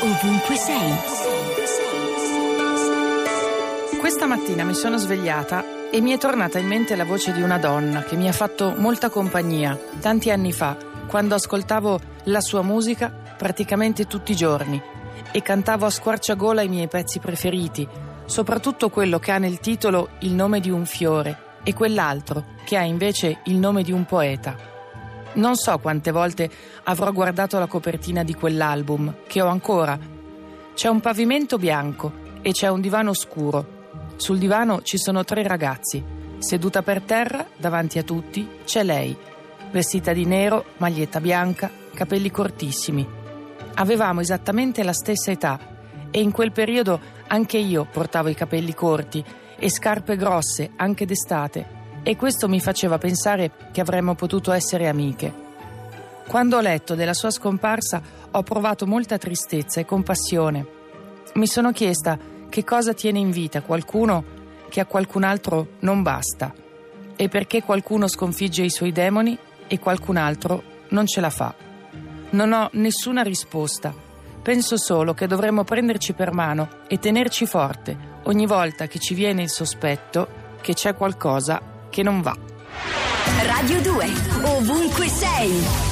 ovunque sei. Questa mattina mi sono svegliata e mi è tornata in mente la voce di una donna che mi ha fatto molta compagnia tanti anni fa, quando ascoltavo la sua musica praticamente tutti i giorni e cantavo a squarciagola i miei pezzi preferiti, soprattutto quello che ha nel titolo il nome di un fiore e quell'altro che ha invece il nome di un poeta. Non so quante volte avrò guardato la copertina di quell'album, che ho ancora. C'è un pavimento bianco e c'è un divano scuro. Sul divano ci sono tre ragazzi. Seduta per terra, davanti a tutti, c'è lei, vestita di nero, maglietta bianca, capelli cortissimi. Avevamo esattamente la stessa età e in quel periodo anche io portavo i capelli corti e scarpe grosse anche d'estate e questo mi faceva pensare che avremmo potuto essere amiche. Quando ho letto della sua scomparsa ho provato molta tristezza e compassione. Mi sono chiesta che cosa tiene in vita qualcuno che a qualcun altro non basta e perché qualcuno sconfigge i suoi demoni e qualcun altro non ce la fa. Non ho nessuna risposta. Penso solo che dovremmo prenderci per mano e tenerci forte ogni volta che ci viene il sospetto che c'è qualcosa che non va. Radio 2, ovunque sei.